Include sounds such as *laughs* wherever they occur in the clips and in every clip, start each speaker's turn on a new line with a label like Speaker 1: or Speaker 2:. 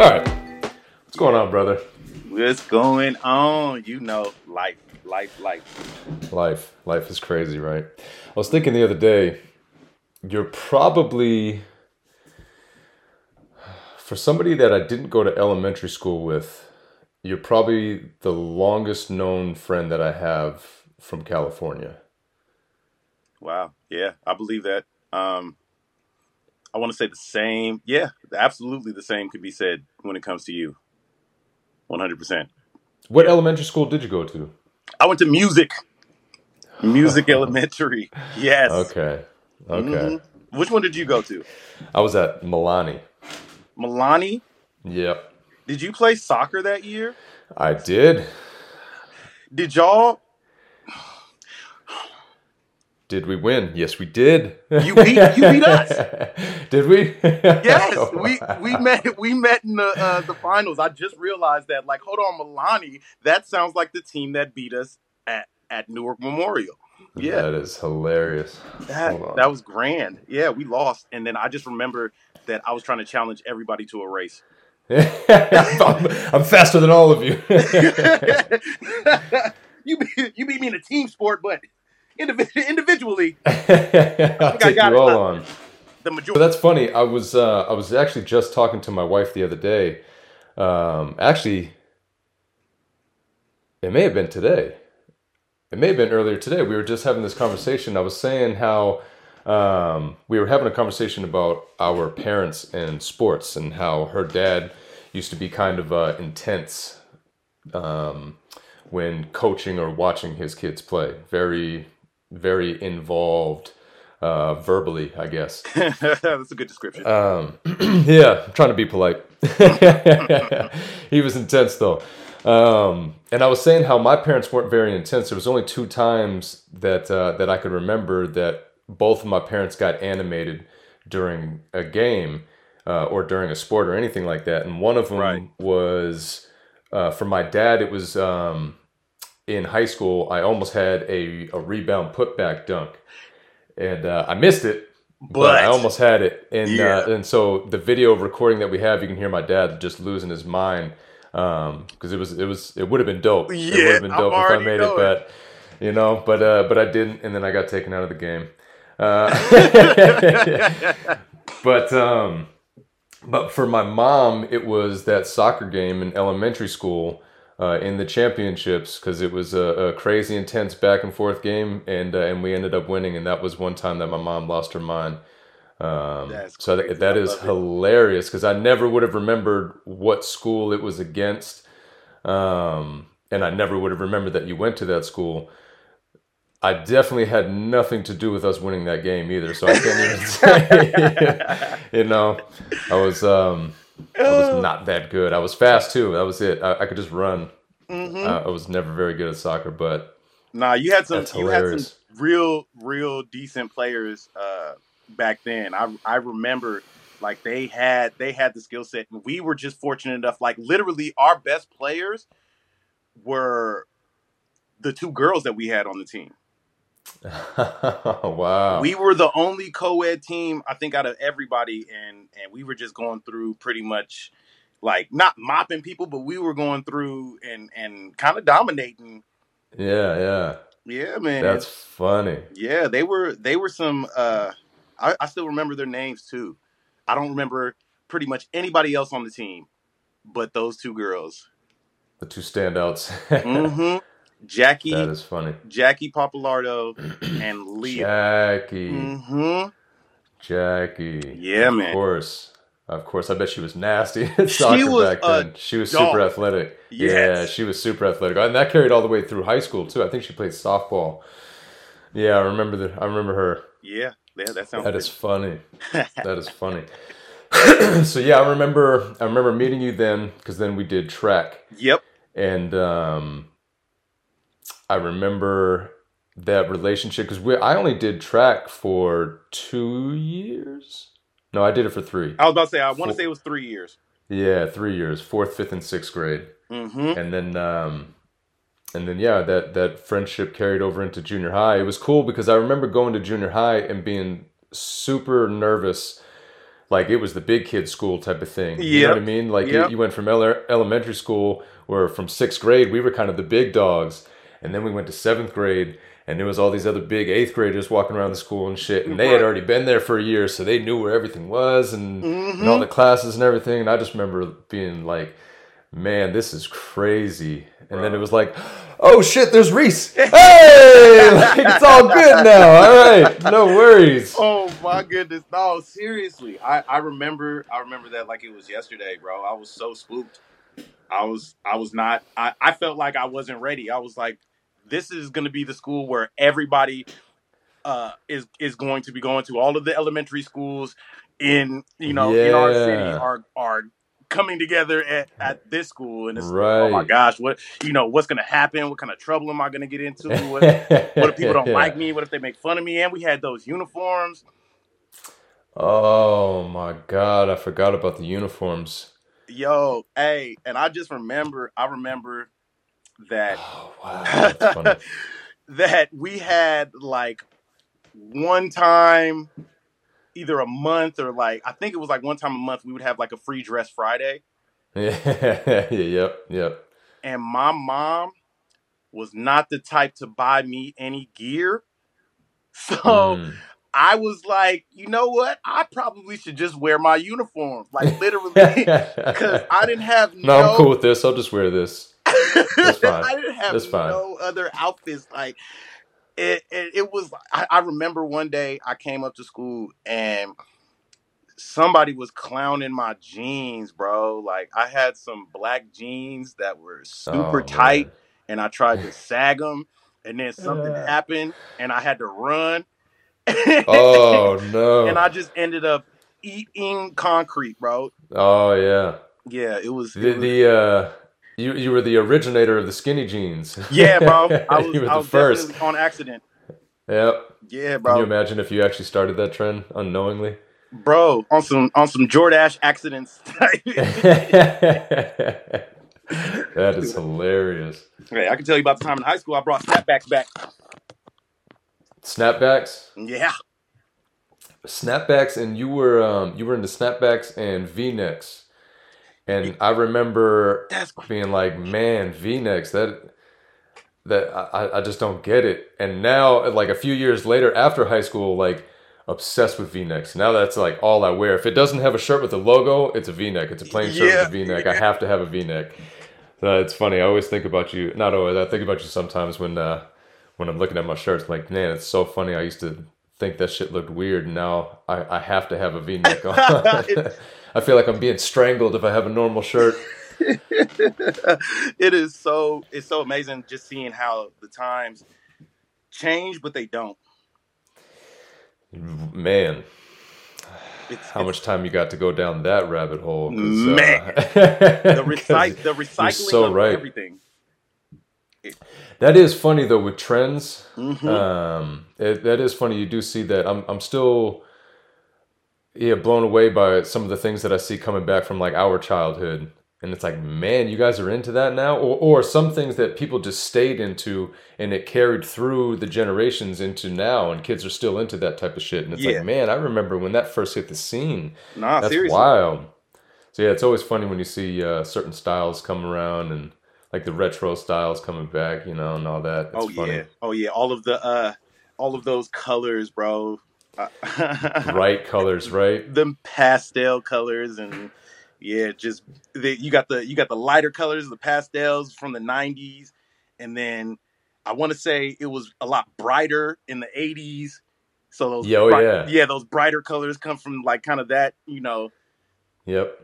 Speaker 1: right. What's going on, brother?
Speaker 2: What's going on? You know, life, life, life.
Speaker 1: Life. Life is crazy, right? I was thinking the other day, you're probably, for somebody that I didn't go to elementary school with, you're probably the longest known friend that I have from California.
Speaker 2: Wow. Yeah, I believe that. Um, I want to say the same. Yeah, absolutely the same could be said when it comes to you. 100%.
Speaker 1: What elementary school did you go to?
Speaker 2: I went to Musick. Musick *laughs* elementary. Yes.
Speaker 1: Okay. Okay.
Speaker 2: Mhm. Which one did you go to?
Speaker 1: I was at Milani.
Speaker 2: Milani?
Speaker 1: Yep.
Speaker 2: Did you play soccer that year?
Speaker 1: I did.
Speaker 2: Did y'all?
Speaker 1: Did we win? Yes, we did.
Speaker 2: You beat- you beat us. *laughs*
Speaker 1: did we?
Speaker 2: Yes, *laughs* we we met we met in the uh, the finals. I just realized that. Like, hold on, Milani. That sounds like the team that beat us at at Newark Memorial. Yeah,
Speaker 1: That is hilarious.
Speaker 2: that that was grand. Yeah, we lost, and then I just remember that I was trying to challenge everybody to a race. *laughs*
Speaker 1: I'm, I'm faster than all of you.
Speaker 2: you beat, you beat me in a team sport, but indiv- individually, *laughs*
Speaker 1: I'll
Speaker 2: I
Speaker 1: take
Speaker 2: got
Speaker 1: you all on.
Speaker 2: the
Speaker 1: But
Speaker 2: majority.
Speaker 1: that's funny. I was uh, I was actually just talking to my wife the other day. Um, actually, it may have been today. It may have been earlier today. We were just having this conversation. I was saying how um, we were having a conversation about our parents and sports and how her dad used to be kind of uh, intense um, when coaching or watching his kids play. Very, very involved uh, verbally, I guess. *laughs*
Speaker 2: that's a good description.
Speaker 1: Um, *clears throat* yeah, I'm trying to be polite. *laughs* he was intense though. Um, and I was saying how my parents weren't very intense. There was only two times that uh, that I could remember that both of my parents got animated during a game uh, or during a sport or anything like that. And one of them
Speaker 2: Right.
Speaker 1: was uh, for my dad. It was um, in high school. I almost had a, a rebound putback dunk, and uh, I missed it but, I almost had it, and
Speaker 2: Yeah.
Speaker 1: uh, and so the video recording that we have, you can hear my dad just losing his mind because it was it was it would have been dope. Yeah, it would have been dope if I made it, but you know, but uh, but I didn't, and then I got taken out of the game. Uh, *laughs* but um, but for my mom, it was that soccer game in elementary school. Uh, in the championships, because it was a, a crazy, intense back and forth game, and uh, and we ended up winning, and that was one time that my mom lost her mind. Um, so that, that
Speaker 2: I
Speaker 1: is hilarious because I never would have remembered what school it was against, um, and I never would have remembered that you went to that school. I definitely had nothing to do with us winning that game either, so I can't even *laughs* say. *laughs* you know, I was um, I was not that good. I was fast too. That was it. I, I could just run.
Speaker 2: Mhm.
Speaker 1: Uh, I was never very good at soccer, but
Speaker 2: Nah, you had some. You had some real, real decent players uh, back then. I I remember like they had they had the skill set, and we were just fortunate enough. Like literally, our best players were the two girls that we had on the team. *laughs*
Speaker 1: wow.
Speaker 2: We were the only co-ed team, I think, out of everybody, and and we were just going through pretty much like not mopping people, but we were going through and and kind of dominating.
Speaker 1: yeah, yeah.
Speaker 2: Yeah, man.
Speaker 1: That's funny.
Speaker 2: Yeah, they were they were some uh I, I still remember their names too. I don't remember pretty much anybody else on the team but those two girls.
Speaker 1: The two standouts. *laughs*
Speaker 2: hmm Jackie
Speaker 1: that is funny.
Speaker 2: Jackie Papalardo *clears throat* and Leah.
Speaker 1: Jackie.
Speaker 2: hmm
Speaker 1: Jackie.
Speaker 2: Yeah,
Speaker 1: Of
Speaker 2: man.
Speaker 1: Of course. Of course. I bet she was nasty *laughs* at soccer
Speaker 2: was
Speaker 1: back
Speaker 2: a
Speaker 1: then. She was
Speaker 2: dog.
Speaker 1: super athletic. Yeah, she was super athletic. And that carried all the way through high school too. I think she played softball. Yeah, I remember the I remember her.
Speaker 2: Yeah, yeah, that sounds
Speaker 1: That is funny. *laughs* That is funny. *clears throat* so yeah, I remember I remember meeting you then because then we did track
Speaker 2: yep.
Speaker 1: and um, I remember that relationship because we I only did track for two years. No, I did it for three.
Speaker 2: I was about to say I want to say it was 3 years.
Speaker 1: Yeah, three years, fourth, fifth, and sixth grade,
Speaker 2: Mhm.
Speaker 1: and then um, and then yeah, that that friendship carried over into junior high. It was cool because I remember going to junior high and being super nervous like it was the big kid school type of thing. You
Speaker 2: Yep.
Speaker 1: know what I mean? Like you,
Speaker 2: Yep.
Speaker 1: you went from ele- elementary school where from sixth grade we were kind of the big dogs, and then we went to seventh grade. And there was all these other big eighth graders walking around the school and shit, and they had already been there for a year, so they knew where everything was and, and all
Speaker 2: Mhm.
Speaker 1: the classes and everything. And I just remember being like, "Man, this is crazy." And then it was like, "Oh shit, there's Ricee! Hey, *laughs* like, it's all good now. All right, no worries."
Speaker 2: Oh my goodness. No, seriously. I, I remember I remember that like it was yesterday, bro. I was so spooked. I was I was not I, I felt like I wasn't ready. I was like, this is gonna be the school where everybody uh is is going to be going to. All of the elementary schools in you know in our city are are coming together at, at this school and it's like, oh my gosh, what you know, what's gonna happen? What kind of trouble am I gonna get into? What what if people *laughs* don't like me? What if they make fun of me? And we had those uniforms.
Speaker 1: Oh my god, I forgot about the uniforms.
Speaker 2: Yo, hey, and I just remember, I remember that
Speaker 1: Oh wow, *laughs*
Speaker 2: that we had like one time, either a month or like I think it was like one time a month we would have like a free dress Friday, *laughs*
Speaker 1: Yeah, yep, yep.
Speaker 2: and my mom was not the type to buy me any gear, *laughs* so
Speaker 1: Mm.
Speaker 2: I was like, you know what, I probably should just wear my uniform, like literally, because I didn't have
Speaker 1: no, I'm cool with this. I'll just wear this. That's *laughs* fine.
Speaker 2: I didn't have
Speaker 1: That's fine.
Speaker 2: no other outfits. Like it, it, it was. I, I remember one day I came up to school and somebody was clowning my jeans, bro. Like I had some black jeans that were super
Speaker 1: Oh
Speaker 2: tight,
Speaker 1: man.
Speaker 2: and I tried to *laughs* sag them, and then something
Speaker 1: Uh.
Speaker 2: happened, and I had to run.
Speaker 1: Oh *laughs* no.
Speaker 2: and I just ended up eating concrete, bro.
Speaker 1: Oh yeah.
Speaker 2: Yeah, it was.
Speaker 1: The
Speaker 2: was
Speaker 1: the uh you you were the originator of the skinny jeans.
Speaker 2: yeah, bro. *laughs* I was.
Speaker 1: you were
Speaker 2: I
Speaker 1: the
Speaker 2: was
Speaker 1: first.
Speaker 2: on accident.
Speaker 1: Yep.
Speaker 2: Yeah,
Speaker 1: Can you
Speaker 2: bro.
Speaker 1: imagine if you actually started that trend unknowingly?
Speaker 2: bro on some on some Jordache accidents *laughs*
Speaker 1: that is hilarious.
Speaker 2: hey i can tell you about the time in high school i brought snapbacks back
Speaker 1: Snapbacks?
Speaker 2: yeah
Speaker 1: Snapbacks and you were um you were into snapbacks and V-necks. And I remember being like, man, V-necks, that that I, I just don't get it. And now like a few years later after high school, like obsessed with V-necks. Now that's like all I wear. If it doesn't have a shirt with a logo, it's a V-neck. It's a plain shirt
Speaker 2: Yeah,
Speaker 1: with a V-neck. I have to have a V-neck. Uh, it's funny. I always think about you. Not always. I think about you sometimes when uh, when I'm looking at my shirts. I'm like, man, it's so funny. I used to think that shit looked weird. and Now I, I have to have a V-neck on. *laughs* *laughs* I feel like I'm being strangled if I have a normal shirt. *laughs*
Speaker 2: it is so it's so amazing just seeing how the times change but they don't
Speaker 1: Man,
Speaker 2: it's,
Speaker 1: how
Speaker 2: it's
Speaker 1: much time you got to go down that rabbit hole?
Speaker 2: Man.
Speaker 1: uh,
Speaker 2: the recyc the recycling
Speaker 1: so
Speaker 2: of
Speaker 1: right.
Speaker 2: everything
Speaker 1: That is funny though with trends.
Speaker 2: Mhm.
Speaker 1: Um, it, that is funny. You do see that. I'm I'm still yeah blown away by some of the things that I see coming back from like our childhood, and it's like, man, you guys are into that now, or or some things that people just stayed into and it carried through the generations into now, and kids are still into that type of shit. And it's
Speaker 2: Yeah.
Speaker 1: like, man, I remember when that first hit the scene.
Speaker 2: nah
Speaker 1: That's
Speaker 2: seriously
Speaker 1: wild. So yeah, it's always funny when you see uh, certain styles come around and like the retro styles coming back, you know, and all that. It's
Speaker 2: oh
Speaker 1: funny.
Speaker 2: yeah oh yeah all of the uh all of those colors bro Uh, *laughs*
Speaker 1: Bright colors, right?
Speaker 2: them pastel colors and yeah just the, you got the you got the lighter colors the pastels from the 90s and then i want to say it was a lot brighter in the 80s so those
Speaker 1: Yeah, oh,
Speaker 2: bright-
Speaker 1: yeah.
Speaker 2: yeah those brighter colors come from like kind of that you know
Speaker 1: Yep.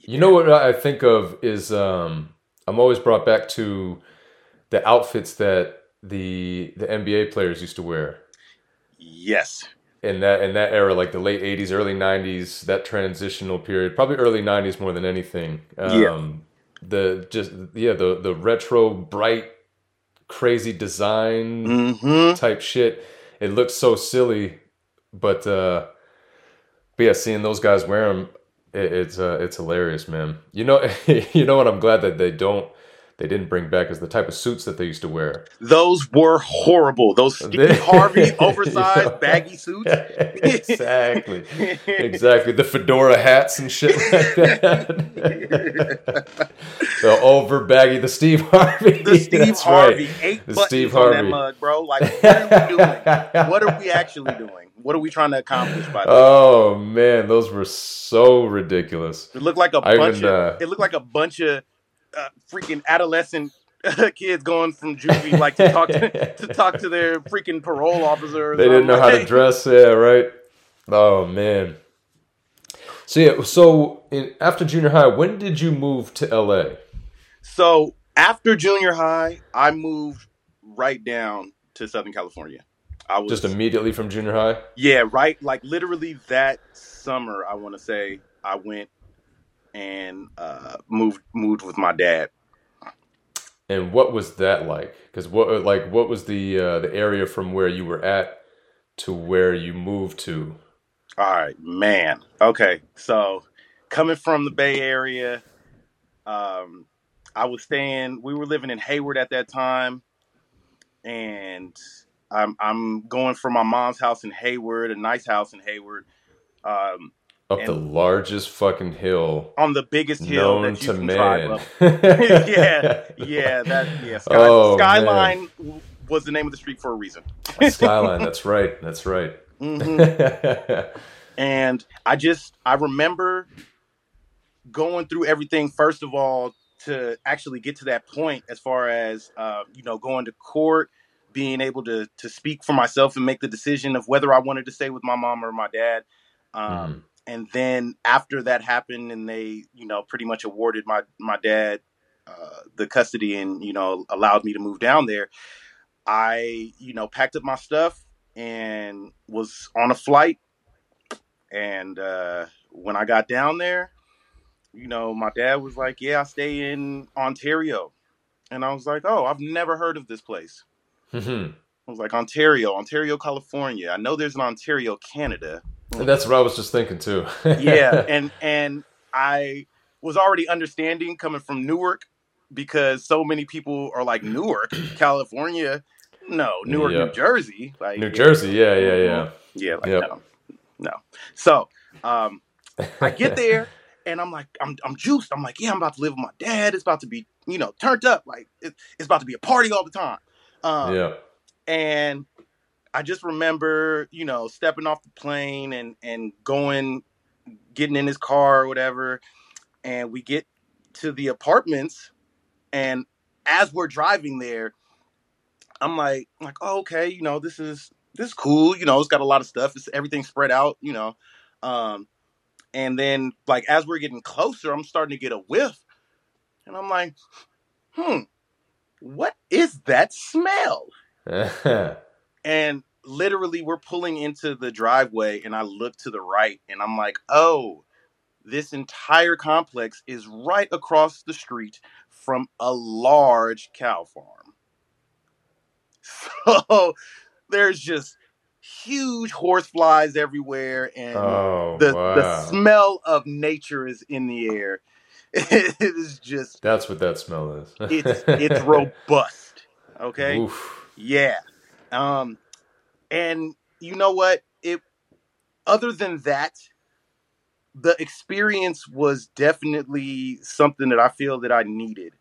Speaker 1: You know what I think of is um, I'm always brought back to the outfits that the the NBA players used to wear
Speaker 2: yes
Speaker 1: in that in that era, like the late '80s, early '90s, that transitional period, probably early '90s more than anything. Um,
Speaker 2: Yeah.
Speaker 1: The just yeah the the retro bright crazy design
Speaker 2: mm-hmm
Speaker 1: type shit. It looks so silly, but uh, but yeah, seeing those guys wear them, it, it's uh, it's hilarious, man. You know, *laughs* you know what? I'm glad that they don't they didn't bring back is the type of suits that they used to wear.
Speaker 2: Those were horrible. Those *laughs* Steve Harvey *laughs* oversized baggy suits.
Speaker 1: exactly. exactly. The fedora hats and shit like that. the over baggy, the Steve Harvey.
Speaker 2: The Steve That's Harvey. Right. Eight the buttons Steve Harvey. on that mug, bro. Like, what are we doing? what are we actually doing? What are we trying to accomplish by that?
Speaker 1: Oh man, those were so ridiculous.
Speaker 2: It looked like a I bunch even, of. Uh, it looked like a bunch of uh, freaking adolescent kids going from juvie like to talk to, *laughs* to talk to their freaking parole officer.
Speaker 1: They didn't know how to *laughs* dress. Yeah, right. Oh man. So yeah, so in, after junior high, when did you move to LA?
Speaker 2: So after junior high, I moved right down to Southern California.
Speaker 1: I was just immediately from junior high.
Speaker 2: Yeah, right. Like literally that summer, I want to say I went and uh, moved moved with my dad.
Speaker 1: And what was that like? Because what like what was the uh, the area from where you were at to where you moved to?
Speaker 2: All right, man. Okay, so coming from the Bay Area, um, I was staying. We were living in Hayward at that time, and I'm I'm going from my mom's house in Hayward, a nice house in Hayward. Um,
Speaker 1: up the largest fucking hill
Speaker 2: on the biggest hill that you can man. *laughs* yeah, yeah, that yeah. Sky, oh, Skyline man. was the name of the street for a reason.
Speaker 1: Skyline, that's right, that's right.
Speaker 2: Mm-hmm. *laughs* and I just I remember going through everything. First of all, to actually get to that point, as far as uh, you know, going to court, being able to to speak for myself and make the decision of whether I wanted to stay with my mom or my dad. Um, mm and then after that happened and they you know pretty much awarded my my dad uh, the custody and you know allowed me to move down there i you know packed up my stuff and was on a flight. And uh, when i got down there you know my dad was like yeah i stay in ontario. And i was like oh i've never heard of this place mm-hmm. i was like ontario ontario california i know there's an ontario canada
Speaker 1: and that's what I was just thinking too.
Speaker 2: yeah, *laughs* and and I was already understanding coming from Newark because so many people are like Newark, California. No, Newark, yep. New Jersey.
Speaker 1: Like New Jersey, yeah, yeah, yeah.
Speaker 2: Yeah, like yep. no. No. So um I get *laughs* there and I'm like, I'm I'm juiced. I'm like, yeah, I'm about to live with my dad. It's about to be, you know, turned up. Like it, it's about to be a party all the time. Um, yeah. And I just remember, you know, stepping off the plane and and going, getting in his car or whatever, and we get to the apartments, and as we're driving there, I'm like, I'm like, oh, okay, you know, this is this is cool, you know, it's got a lot of stuff, it's everything spread out, you know, um, and then like as we're getting closer, I'm starting to get a whiff, and I'm like, hmm, what is that smell? *laughs* And literally, we're pulling into the driveway, and I look to the right, and I'm like, oh, this entire complex is right across the street from a large cow farm. *laughs* So there's just huge horse flies everywhere, and oh, the wow. the smell of nature is in the air. *laughs* it is just
Speaker 1: that's what that smell is. *laughs*
Speaker 2: it's it's robust. Okay. Oof. Yeah. Um, and you know what? It other than that, the experience was definitely something that I feel that I needed.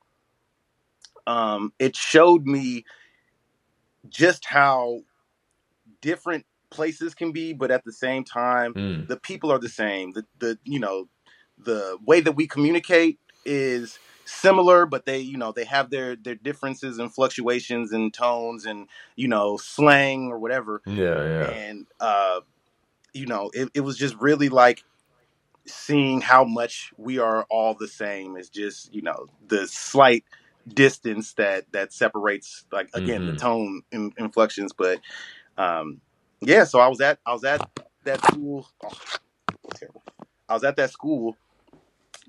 Speaker 2: Um, it showed me just how different places can be, but at the same time, mm. the people are the same. The the you know the way that we communicate is similar, but they, you know, they have their their differences and fluctuations and tones and you know slang or whatever.
Speaker 1: Yeah, yeah.
Speaker 2: And uh, you know, it, it was just really like seeing how much we are all the same. Is just you know the slight distance that that separates like again mm-hmm. the tone in, inflections but um yeah so i was at i was at that school oh, terrible i was at that school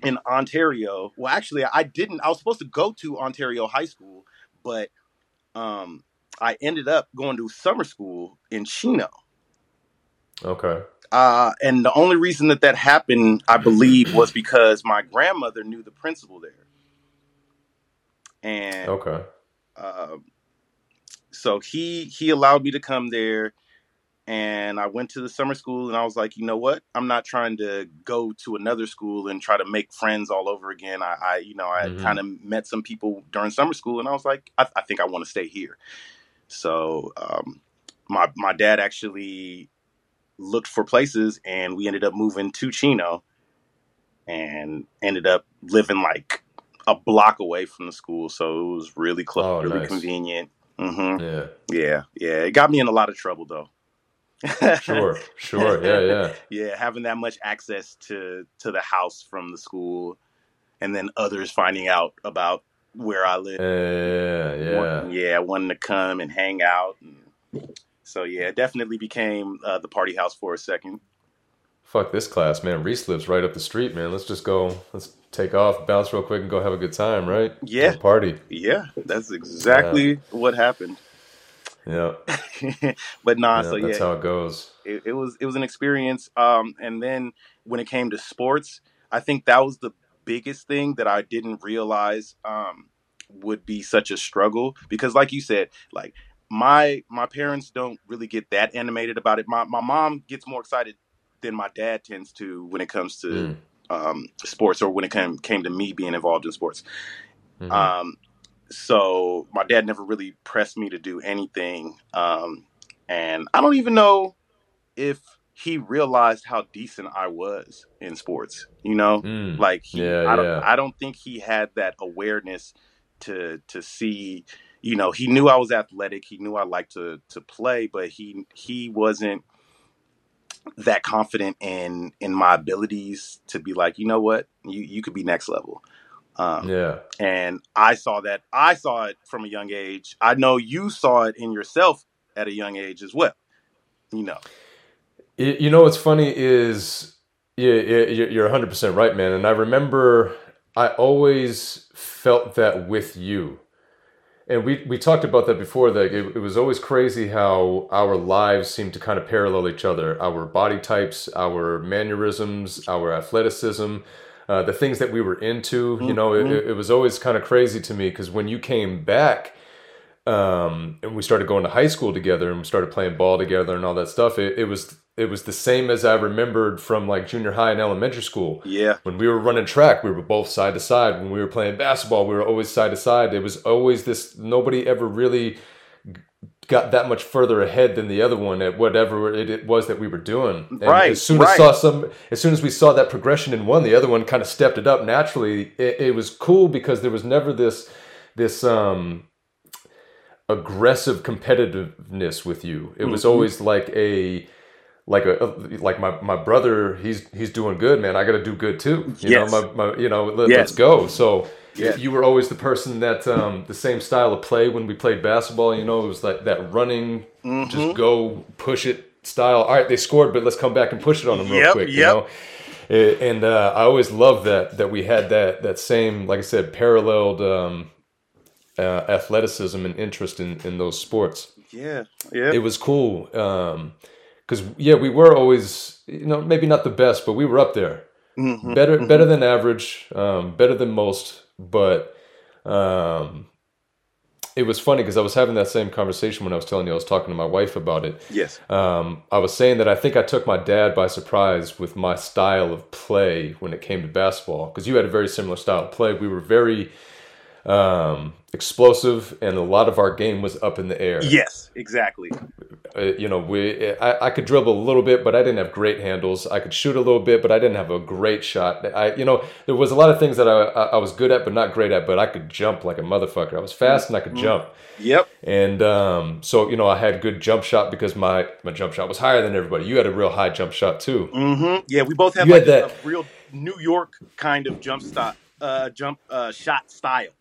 Speaker 2: in Ontario. Well, actually, I didn't. I was supposed to go to Ontario High School, but um, I ended up going to summer school in Chino.
Speaker 1: Okay.
Speaker 2: Uh, and the only reason that that happened, I believe, was because my grandmother knew the principal there. and
Speaker 1: Okay.
Speaker 2: uh, so he he allowed me to come there and i went to the summer school and i was like you know what i'm not trying to go to another school and try to make friends all over again i, I you know i
Speaker 1: Mhm.
Speaker 2: kind of met some people during summer school and i was like i, I think i want to stay here so um, my my dad actually looked for places and we ended up moving to chino and ended up living like a block away from the school so it was really close
Speaker 1: Oh,
Speaker 2: really
Speaker 1: nice.
Speaker 2: convenient hmm
Speaker 1: Yeah.
Speaker 2: yeah yeah it got me in a lot of trouble though
Speaker 1: Sure. Sure. Yeah. Yeah. *laughs*
Speaker 2: yeah having that much access to to the house from the school and then others finding out about where i live
Speaker 1: Yeah. Yeah.
Speaker 2: want- yeah wanting to come and hang out and so yeah it definitely became uh, the party house for a second
Speaker 1: Fuck this class, man. Ricee lives right up the street, man. Let's just go. Let's take off, bounce real quick, and go have a good time, right?
Speaker 2: Yeah.
Speaker 1: Party.
Speaker 2: yeah that's exactly what happened
Speaker 1: Yeah. *laughs*
Speaker 2: but nah
Speaker 1: yeah
Speaker 2: so
Speaker 1: that's how it goes.
Speaker 2: it, it was it was an experience um and then when it came to sports i think that was the biggest thing that i didn't realize um would be such a struggle because like you said like my my parents don't really get that animated about it my my mom gets more excited than my dad tends to when it comes to
Speaker 1: Mm.
Speaker 2: um sports or when it came came to me being involved in sports
Speaker 1: Mhm.
Speaker 2: um, so my dad never really pressed me to do anything. Um, and I don't even know if he realized how decent I was in sports, you know,
Speaker 1: Mm.
Speaker 2: like he,
Speaker 1: Yeah,
Speaker 2: I don't,
Speaker 1: yeah.
Speaker 2: I don't think he had that awareness to, to see, you know, he knew I was athletic. He knew I liked to, to play, but he, he wasn't that confident in, in my abilities to be like, you know what, you, you could be next level. Um,
Speaker 1: yeah.
Speaker 2: and I saw that. I saw it from a young age. I know you saw it in yourself at a young age as well. You know,
Speaker 1: Y- You know what's funny is yeah, yeah, you're you're 100% right, man. And I remember I always felt that with you. And we, we talked about that before. That it, it was always crazy how our lives seemed to kind of parallel each other. Our body types, our mannerisms, our athleticism, uh, the things that we were into. You know, it, it was always kind of crazy to me because when you came back, um, and we started going to high school together and we started playing ball together and all that stuff. It, it was it was the same as I remembered from like junior high and elementary school.
Speaker 2: yeah,
Speaker 1: When we were running track, we were both side to side. When we were playing basketball, we were always side to side. It was always this. Nobody ever really got that much further ahead than the other one at whatever it, it was that we were doing. And
Speaker 2: Right,
Speaker 1: As soon
Speaker 2: right.
Speaker 1: as saw some, as soon as we saw that progression in one, the other one kind of stepped it up naturally. It, it was cool because there was never this this um aggressive competitiveness with you. It was
Speaker 2: Mhm.
Speaker 1: always like a like a like my my brother he's he's doing good man i gotta do good too you
Speaker 2: Yes.
Speaker 1: know my, my you know let,
Speaker 2: Yes.
Speaker 1: let's go so
Speaker 2: Yes.
Speaker 1: you were always the person that um the same style of play when we played basketball you know it was like that running
Speaker 2: Mhm.
Speaker 1: just go push it style all right they scored but let's come back and push it on them real
Speaker 2: Yep,
Speaker 1: quick you
Speaker 2: yep.
Speaker 1: know Eh, and uh, i always loved that that we had that that same like i said paralleled um uh, athleticism and interest in in those sports
Speaker 2: yeah, yeah.
Speaker 1: it was cool because yeah we were always you know maybe not the best but we were up there
Speaker 2: Mhm,
Speaker 1: better
Speaker 2: mhm.
Speaker 1: better than average um, better than most but um, it was funny because i was having that same conversation when i was telling you i was talking to my wife about it
Speaker 2: Yes.
Speaker 1: um, i was saying that i think i took my dad by surprise with my style of play when it came to basketball because you had a very similar style of play we were very um, explosive and a lot of our game was up in the air
Speaker 2: Yes. Exactly.
Speaker 1: uh, you know, we I, I could dribble a little bit, but I didn't have great handles. I could shoot a little bit, but I didn't have a great shot. I, you know, there was a lot of things that I, I I was good at, but not great at. But I could jump like a motherfucker. I was fast and I could jump,
Speaker 2: Yep.
Speaker 1: and um, so you know, I had good jump shot because my my jump shot was higher than everybody. You had a real high jump shot too.
Speaker 2: hmm Yeah, we both have
Speaker 1: You
Speaker 2: like
Speaker 1: had
Speaker 2: a,
Speaker 1: that-
Speaker 2: a real New York kind of jump stop, uh, jump uh, shot style.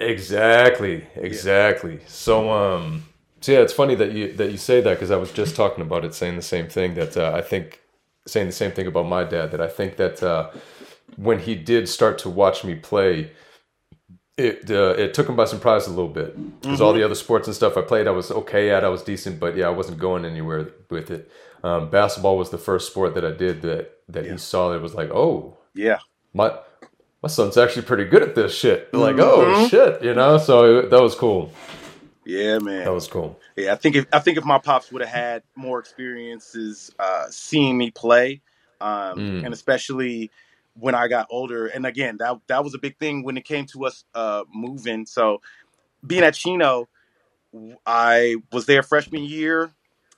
Speaker 1: Exactly, exactly. So, um, so yeah, it's funny that you that you say that because I was just talking about it, saying the same thing. That uh, I think saying the same thing about my dad. That I think that uh, when he did start to watch me play, it uh, it took him by surprise a little bit because all the other sports and stuff I played, I was okay at. I was decent, but yeah, I wasn't going anywhere with it. Um, basketball was the first sport that I did that that
Speaker 2: Yeah.
Speaker 1: he saw that was like, oh,
Speaker 2: Yeah.
Speaker 1: my my son's actually pretty good at this shit. Like, mm-hmm. oh shit, you know. So that was cool.
Speaker 2: Yeah, man,
Speaker 1: that was cool.
Speaker 2: Yeah, I think if I think if my pops would have had more experiences uh, seeing me play, um, mm. and especially when I got older, and again that that was a big thing when it came to us uh, moving. So being at Chino, I was there freshman year.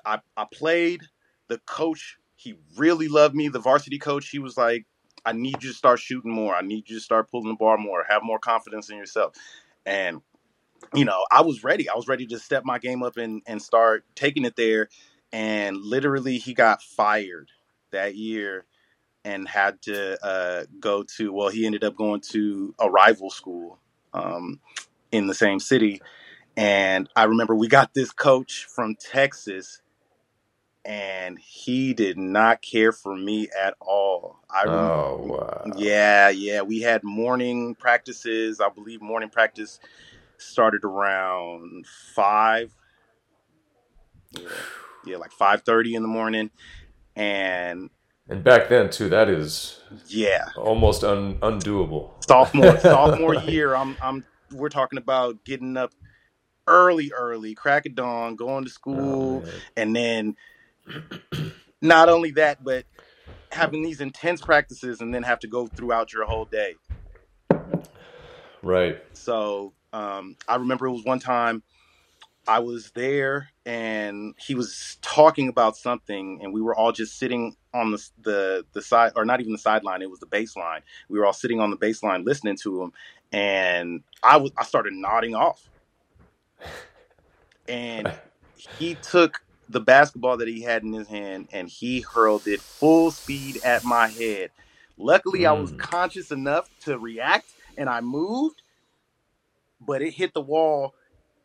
Speaker 2: I, I played. The coach, he really loved me. The varsity coach, he was like, I need you to start shooting more. I need you to start pulling the bar more. Have more confidence in yourself. And you know, I was ready. I was ready to step my game up and and start taking it there. And literally, he got fired that year and had to uh, go to. Well, he ended up going to a rival school um, in the same city. And I remember we got this coach from Texas and he did not care for me at all. I
Speaker 1: oh wow.
Speaker 2: Yeah, yeah. We had morning practices. I believe morning practice started around five. Yeah, yeah like five thirty in the morning, and
Speaker 1: and back then too. That is
Speaker 2: yeah,
Speaker 1: almost un, undoable.
Speaker 2: Sophomore *laughs* sophomore year. I'm I'm. We're talking about getting up early, early, crack of dawn, going to oh, school, oh, and then *clears throat* not only that, but having these intense practices and then have to go throughout your whole day.
Speaker 1: Right.
Speaker 2: So um, I remember it was one time I was there and he was talking about something, and we were all just sitting on the the the side, or not even the sideline. It was the baseline. We were all sitting on the baseline listening to him, and I was I started nodding off, *laughs* and he took the basketball that he had in his hand and he hurled it full speed at my head. Luckily, mm. I was mm. conscious enough to react and I moved, but it hit the wall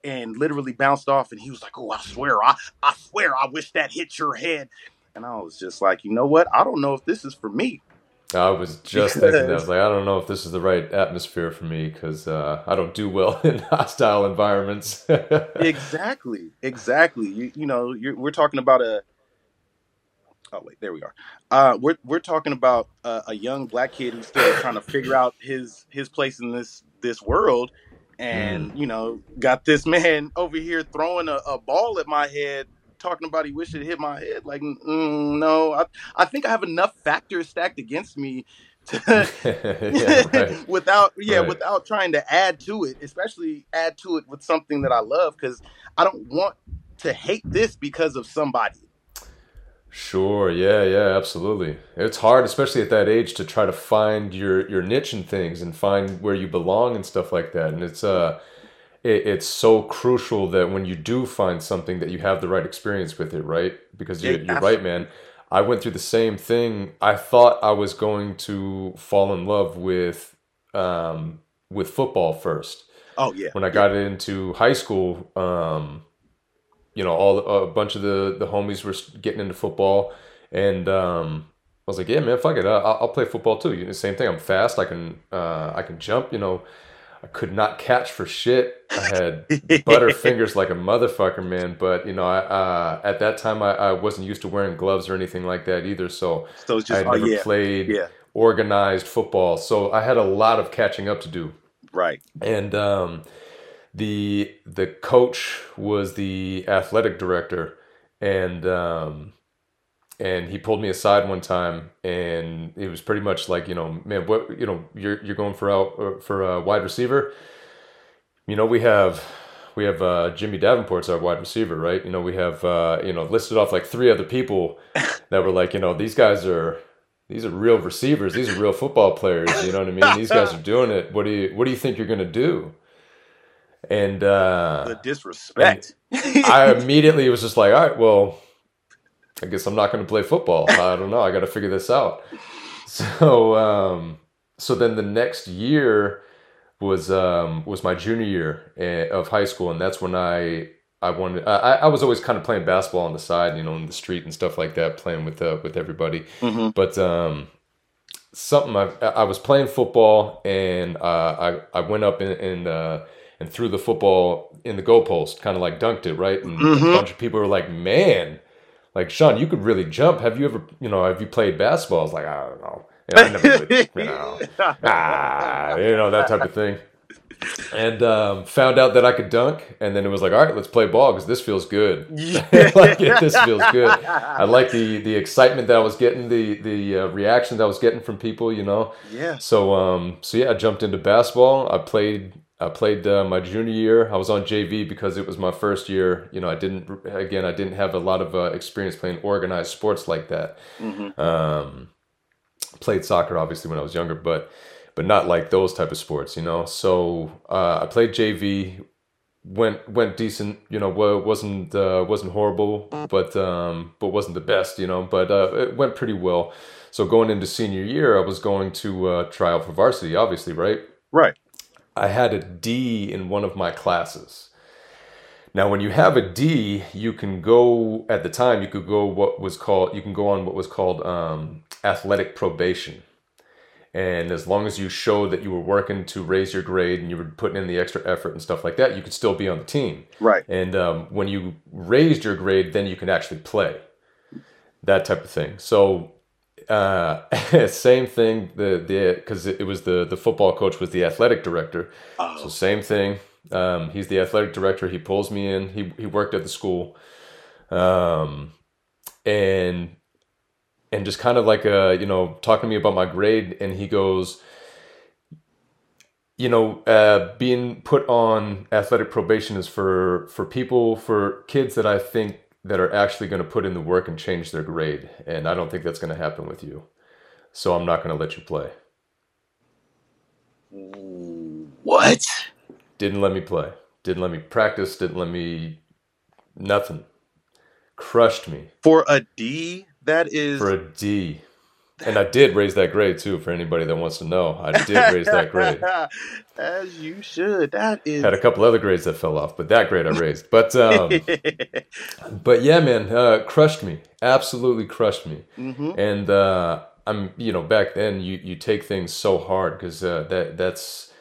Speaker 2: and literally bounced off. And he was like, "Oh, I swear, I, I swear, I wish that hit your head." And I was just like, "You know what? I don't know if this is for me."
Speaker 1: I was just thinking that. I was like, I don't know if this is the right atmosphere for me because uh, I don't do well *laughs* in hostile environments. *laughs*
Speaker 2: exactly, exactly. You, you know, we're talking about a. Oh wait, there we are. Uh, we're we're talking about a, a young black kid who's still trying to figure out his his place in this this world, and mm. you know, got this man *laughs* over here throwing a, a ball at my head talking about he wished it hit my head. Like, mm, no, I, I think I have enough factors stacked against me to, *laughs* yeah, right. *laughs* without, yeah, right. without trying to add to it, especially add to it with something that I love because I don't want to hate this because of somebody.
Speaker 1: Sure. Yeah. Yeah. Absolutely. It's hard, especially at that age, to try to find your your niche in things and find where you belong and stuff like that. And it's uh it, it's so crucial that when you do find something that you have the right experience with it, right? Because you're, you're right, man. I went through the same thing. I thought I was going to fall in love with um, with football first.
Speaker 2: Oh yeah.
Speaker 1: When I got yeah. into high school, um, you know, all a bunch of the the homies were getting into football, and um, I was like, yeah, man, fuck it, I'll, I'll play football too. You know, same thing. I'm fast. I can uh, I can jump. You know, I could not catch for shit. I had *laughs* butter fingers like a motherfucker, man. But you know, I, uh, at that time I, I, wasn't used to wearing gloves or anything like that either. So,
Speaker 2: so just,
Speaker 1: I never
Speaker 2: oh, yeah.
Speaker 1: played
Speaker 2: yeah.
Speaker 1: organized football. So I had a lot of catching up to do.
Speaker 2: Right.
Speaker 1: And um, the the coach was the athletic director, and um, and he pulled me aside one time and it was pretty much like you know man what you know you're you're going for out uh, for a wide receiver you know we have we have uh, Jimmy Davenport's our wide receiver right? You know we have uh, you know listed off like three other people *laughs* that were like you know these guys are these are real receivers. These are real football players. You know what I mean? These guys are doing it. What do you what do you think you're gonna do? And uh
Speaker 2: the disrespect.
Speaker 1: I immediately was just like all right well I guess I'm not going to play football. I don't know. I got to figure this out. So, um, so then the next year was um, was my junior year eh, of high school, and that's when I I wanted. I, I was always kind of playing basketball on the side, you know, in the street and stuff like that, playing with uh, with everybody. Mm-hmm. But um, something I I was playing football, and uh, I I went up and and, uh, and threw the football in the goalpost, kind of like dunked it, right? And mm-hmm. a bunch of people were like, "Man." like Sean, you could really jump. Have you ever, you know, have you played basketball? I was like, I don't know. You know, I never really, you know, ah, you know that type of thing. And um, found out that I could dunk, and then it was like, all right, let's play ball because this feels good. *laughs* like this feels good. I like the the excitement that I was getting, the the uh, reactions I was getting from people. You know.
Speaker 2: Yeah.
Speaker 1: So um, so yeah, I jumped into basketball. I played I played uh, my junior year. I was on JV because it was my first year. You know, I didn't again I didn't have a lot of uh, experience playing organized sports like that.
Speaker 2: hmm
Speaker 1: Um, played soccer obviously when I was younger, but but not like those type of sports, you know. So uh, I played JV, went went decent, you know. wasn't uh, wasn't horrible, but um, but wasn't the best, you know. But uh, it went pretty well. So going into senior year, I was going to uh, try out for varsity, obviously, right?
Speaker 2: Right.
Speaker 1: I had a D in one of my classes. Now, when you have a D, you can go at the time. You could go what was called. You can go on what was called um, athletic probation, and as long as you showed that you were working to raise your grade and you were putting in the extra effort and stuff like that, you could still be on the team.
Speaker 2: Right.
Speaker 1: And um, when you raised your grade, then you could actually play. That type of thing. So, uh, *laughs* same thing. The the because it, was the the football coach was the athletic director.
Speaker 2: Oh.
Speaker 1: So same thing. Um, he's the athletic director. He pulls me in. He he worked at the school, um, and and just kind of like uh you know talking to me about my grade, and he goes, you know, uh, being put on athletic probation is for for people for kids that I think that are actually going to put in the work and change their grade, and I don't think that's going to happen with you. So I'm not going to let you play.
Speaker 2: What?
Speaker 1: Didn't let me play. Didn't let me practice. Didn't let me nothing. Crushed me
Speaker 2: For a D, that is.
Speaker 1: for a D. And I did raise that grade too. For anybody that wants to know, I did raise that grade. *laughs*
Speaker 2: As you should. That is.
Speaker 1: Had a couple other grades that fell off, but that grade I raised. But um, *laughs* but yeah, man, uh, crushed me. Absolutely crushed me.
Speaker 2: hmm
Speaker 1: And uh, I'm, you know, back then you you take things so hard because uh, that that's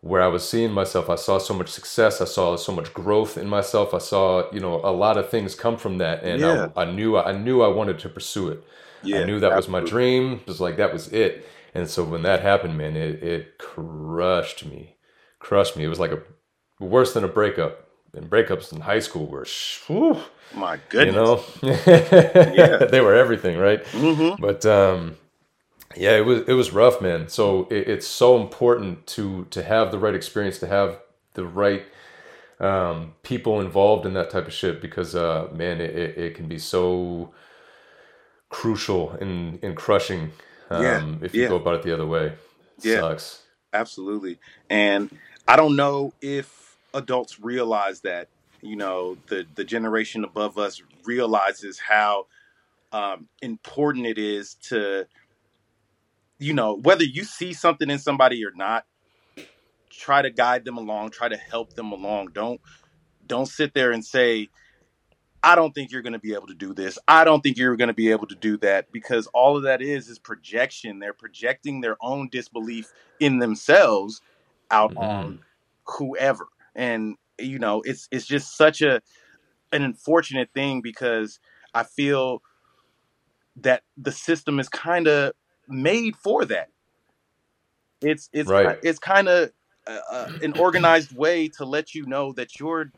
Speaker 1: where I was seeing myself. I saw so much success. I saw so much growth in myself. I saw, you know, a lot of things come from that, and
Speaker 2: Yeah.
Speaker 1: I, I knew I knew I wanted to pursue it.
Speaker 2: Yeah.
Speaker 1: I knew that was my dream. It was like that was it. And so when that happened, man, it it crushed me, crushed me. It was like a worse than a breakup. And breakups in high school were, whew,
Speaker 2: My goodness, you
Speaker 1: know, *laughs*
Speaker 2: Yeah.
Speaker 1: they were everything, right?
Speaker 2: hmm
Speaker 1: But um, yeah, it was it was rough, man. So it, it's so important to to have the right experience, to have the right um, people involved in that type of shit, because uh, man, it, it, it can be so crucial in in crushing
Speaker 2: Yeah.
Speaker 1: um, if you
Speaker 2: Yeah.
Speaker 1: go about it the other way. It
Speaker 2: Yeah.
Speaker 1: Sucks.
Speaker 2: Absolutely. And I don't know if adults realize that, you know, the the generation above us realizes how um, important it is to, you know, whether you see something in somebody or not, try to guide them along, try to help them along. Don't don't sit there and say, I don't think you're going to be able to do this. I don't think you're going to be able to do that because all of that is is projection. They're projecting their own disbelief in themselves out
Speaker 1: Mhm.
Speaker 2: on whoever. And you know, it's it's just such a an unfortunate thing because I feel that the system is kind of made for that. It's it's
Speaker 1: Right.
Speaker 2: it's kind of uh, uh, *clears throat* an organized way to let you know that you're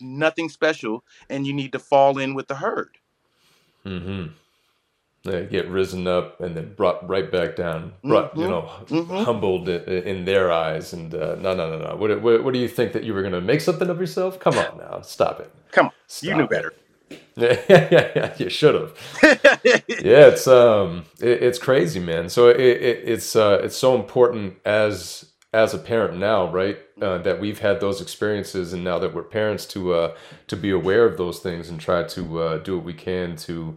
Speaker 2: nothing special and you need to fall in with the herd.
Speaker 1: Mm-hmm. Yeah, get risen up and then brought right back down. Brought, you
Speaker 2: Mhm.
Speaker 1: know,
Speaker 2: Mhm.
Speaker 1: humbled in, in their eyes. And uh, no, no, no, no. What, what, what do you think that you were going to make something of yourself? Come on now, stop it.
Speaker 2: Come on, you
Speaker 1: Stop
Speaker 2: knew
Speaker 1: it. *laughs* Yeah, yeah, yeah. You should have. *laughs* Yeah, it's um, it, it's crazy, man. So it, it it's uh, it's so important as as a parent now, right? Uh, that we've had those experiences, and now that we're parents, to uh, to be aware of those things and try to uh, do what we can to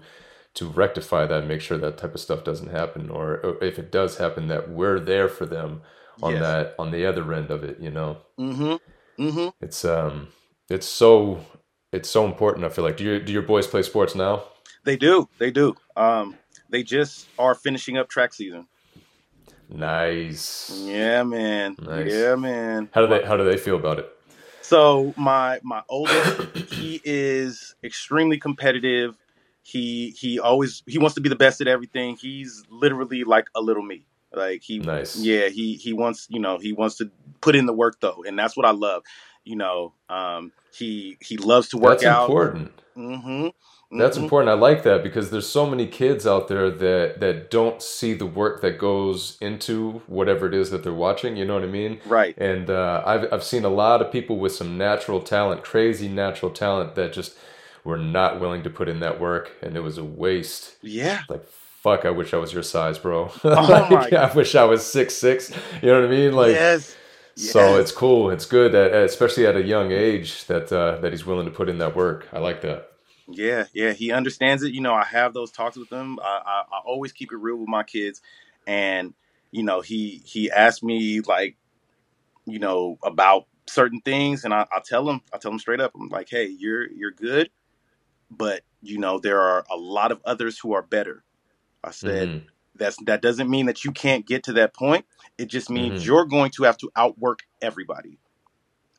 Speaker 1: to rectify that, and make sure that type of stuff doesn't happen, or, or if it does happen, that we're there for them on
Speaker 2: Yes.
Speaker 1: that on the other end of it. You know,
Speaker 2: mm-hmm. Mm-hmm.
Speaker 1: it's um, it's so it's so important. I feel like do your do your boys play sports now?
Speaker 2: They do. They do. Um, they just are finishing up track season.
Speaker 1: Nice.
Speaker 2: Yeah, man.
Speaker 1: Nice.
Speaker 2: Yeah, man.
Speaker 1: How do they how do they feel about it?
Speaker 2: So my my oldest, he is extremely competitive. He he always he wants to be the best at everything. He's literally like a little me. Like he,
Speaker 1: Nice.
Speaker 2: yeah, he he wants you know he wants to put in the work though, and that's what I love. You know, um, he he loves to work out.
Speaker 1: That's
Speaker 2: out.
Speaker 1: important.
Speaker 2: Mm-hmm.
Speaker 1: That's
Speaker 2: Mhm.
Speaker 1: important. I like that because there's so many kids out there that that don't see the work that goes into whatever it is that they're watching. You know what I mean?
Speaker 2: Right.
Speaker 1: And uh, I've I've seen a lot of people with some natural talent, crazy natural talent, that just were not willing to put in that work, and it was a waste.
Speaker 2: Yeah.
Speaker 1: Like fuck, I wish I was your size, bro. *laughs*
Speaker 2: Oh
Speaker 1: Like, I wish I was six six. You know what I mean? Like.
Speaker 2: yes.
Speaker 1: So it's cool. It's good, that, especially at a young age, that uh, that he's willing to put in that work. I like that.
Speaker 2: Yeah, yeah, he understands it. You know, I have those talks with him. I, I, I always keep it real with my kids, and you know, he he asked me like, you know, about certain things, and I, I tell him, I tell him straight up, I'm like, hey, you're you're good, but you know, there are a lot of others who are better. I said
Speaker 1: Mhm.
Speaker 2: That's that doesn't mean that you can't get to that point. It just means
Speaker 1: Mhm.
Speaker 2: you're going to have to outwork everybody.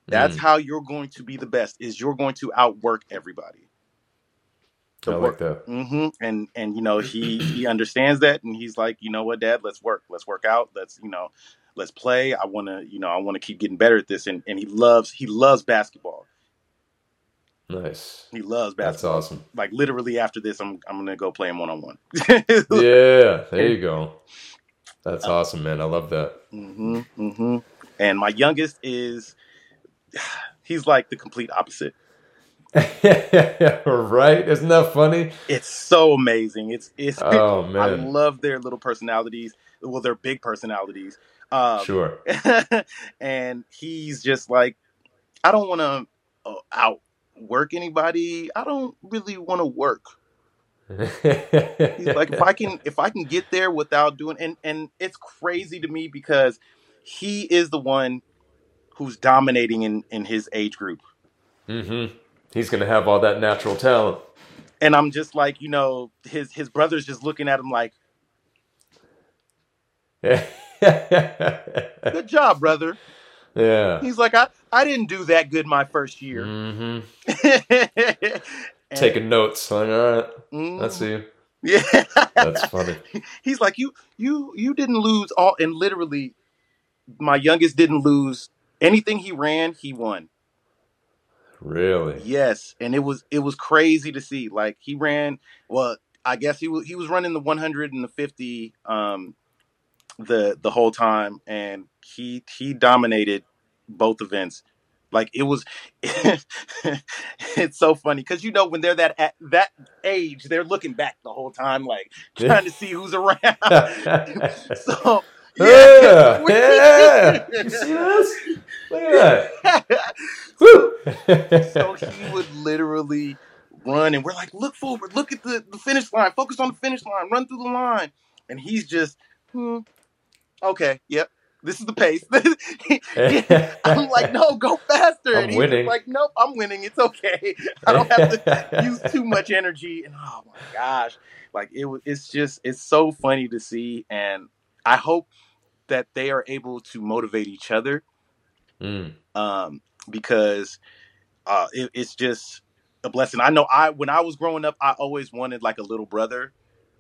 Speaker 2: That's
Speaker 1: Mhm.
Speaker 2: how you're going to be the best. Is you're going to outwork everybody.
Speaker 1: I like that.
Speaker 2: hmm And and you know he he understands that, and he's like, you know what, Dad, let's work, let's work out, let's you know, let's play. I want to you know I want to keep getting better at this, and and he loves he loves basketball.
Speaker 1: Nice.
Speaker 2: He loves basketball.
Speaker 1: That's awesome.
Speaker 2: Like literally after this, I'm I'm gonna go play him one on one.
Speaker 1: Yeah, there you go. That's awesome, man. I love that.
Speaker 2: Mm-hmm, mm-hmm. And my youngest is *sighs* he's like the complete opposite. *laughs*
Speaker 1: right? Isn't that funny?
Speaker 2: It's so amazing. It's it's
Speaker 1: Oh *laughs* man, I
Speaker 2: love their little personalities. Well, their big personalities. Um,
Speaker 1: Sure. *laughs*
Speaker 2: and he's just like, I don't want to uh, outwork anybody. I don't really want to work. He's like, if I can, if I can get there without doing, and and it's crazy to me because he is the one who's dominating in in his age group,
Speaker 1: hmm He's gonna have all that natural talent.
Speaker 2: and I'm just like, you know, his his brother's just looking at him like, *laughs* good job, brother.
Speaker 1: Yeah.
Speaker 2: He's like, I I didn't do that good my first year.
Speaker 1: hmm *laughs* Taking notes. Like, all right.
Speaker 2: Mhm.
Speaker 1: Let's see.
Speaker 2: Yeah.
Speaker 1: That's funny. *laughs*
Speaker 2: He's like, you you you didn't lose all and literally my youngest didn't lose anything he ran, he won.
Speaker 1: Really?
Speaker 2: Yes. And it was it was crazy to see. Like he ran well, I guess he was he was running the 100 and the 50 um the the whole time and he he dominated both events. Like it was *laughs* it's so funny cuz you know when they're that at that age, they're looking back the whole time like *laughs* trying to see who's around. *laughs* so
Speaker 1: Yeah, yeah. You see this? Look at that.
Speaker 2: So he would literally run and we're like look forward look at the, the finish line focus on the finish line run through the line and he's just hmm, okay yep. This is the pace. *laughs* I'm like no go faster.
Speaker 1: I'm
Speaker 2: and he's
Speaker 1: winning.
Speaker 2: like nope i'm winning. It's okay. *laughs* I don't have to *laughs* use too much energy. And oh my gosh. Like it was it's just it's so funny to see. And i hope that they are able to motivate each other
Speaker 1: Mm,
Speaker 2: um, because uh, it, it's just a blessing. I know I when I was growing up, I always wanted like a little brother,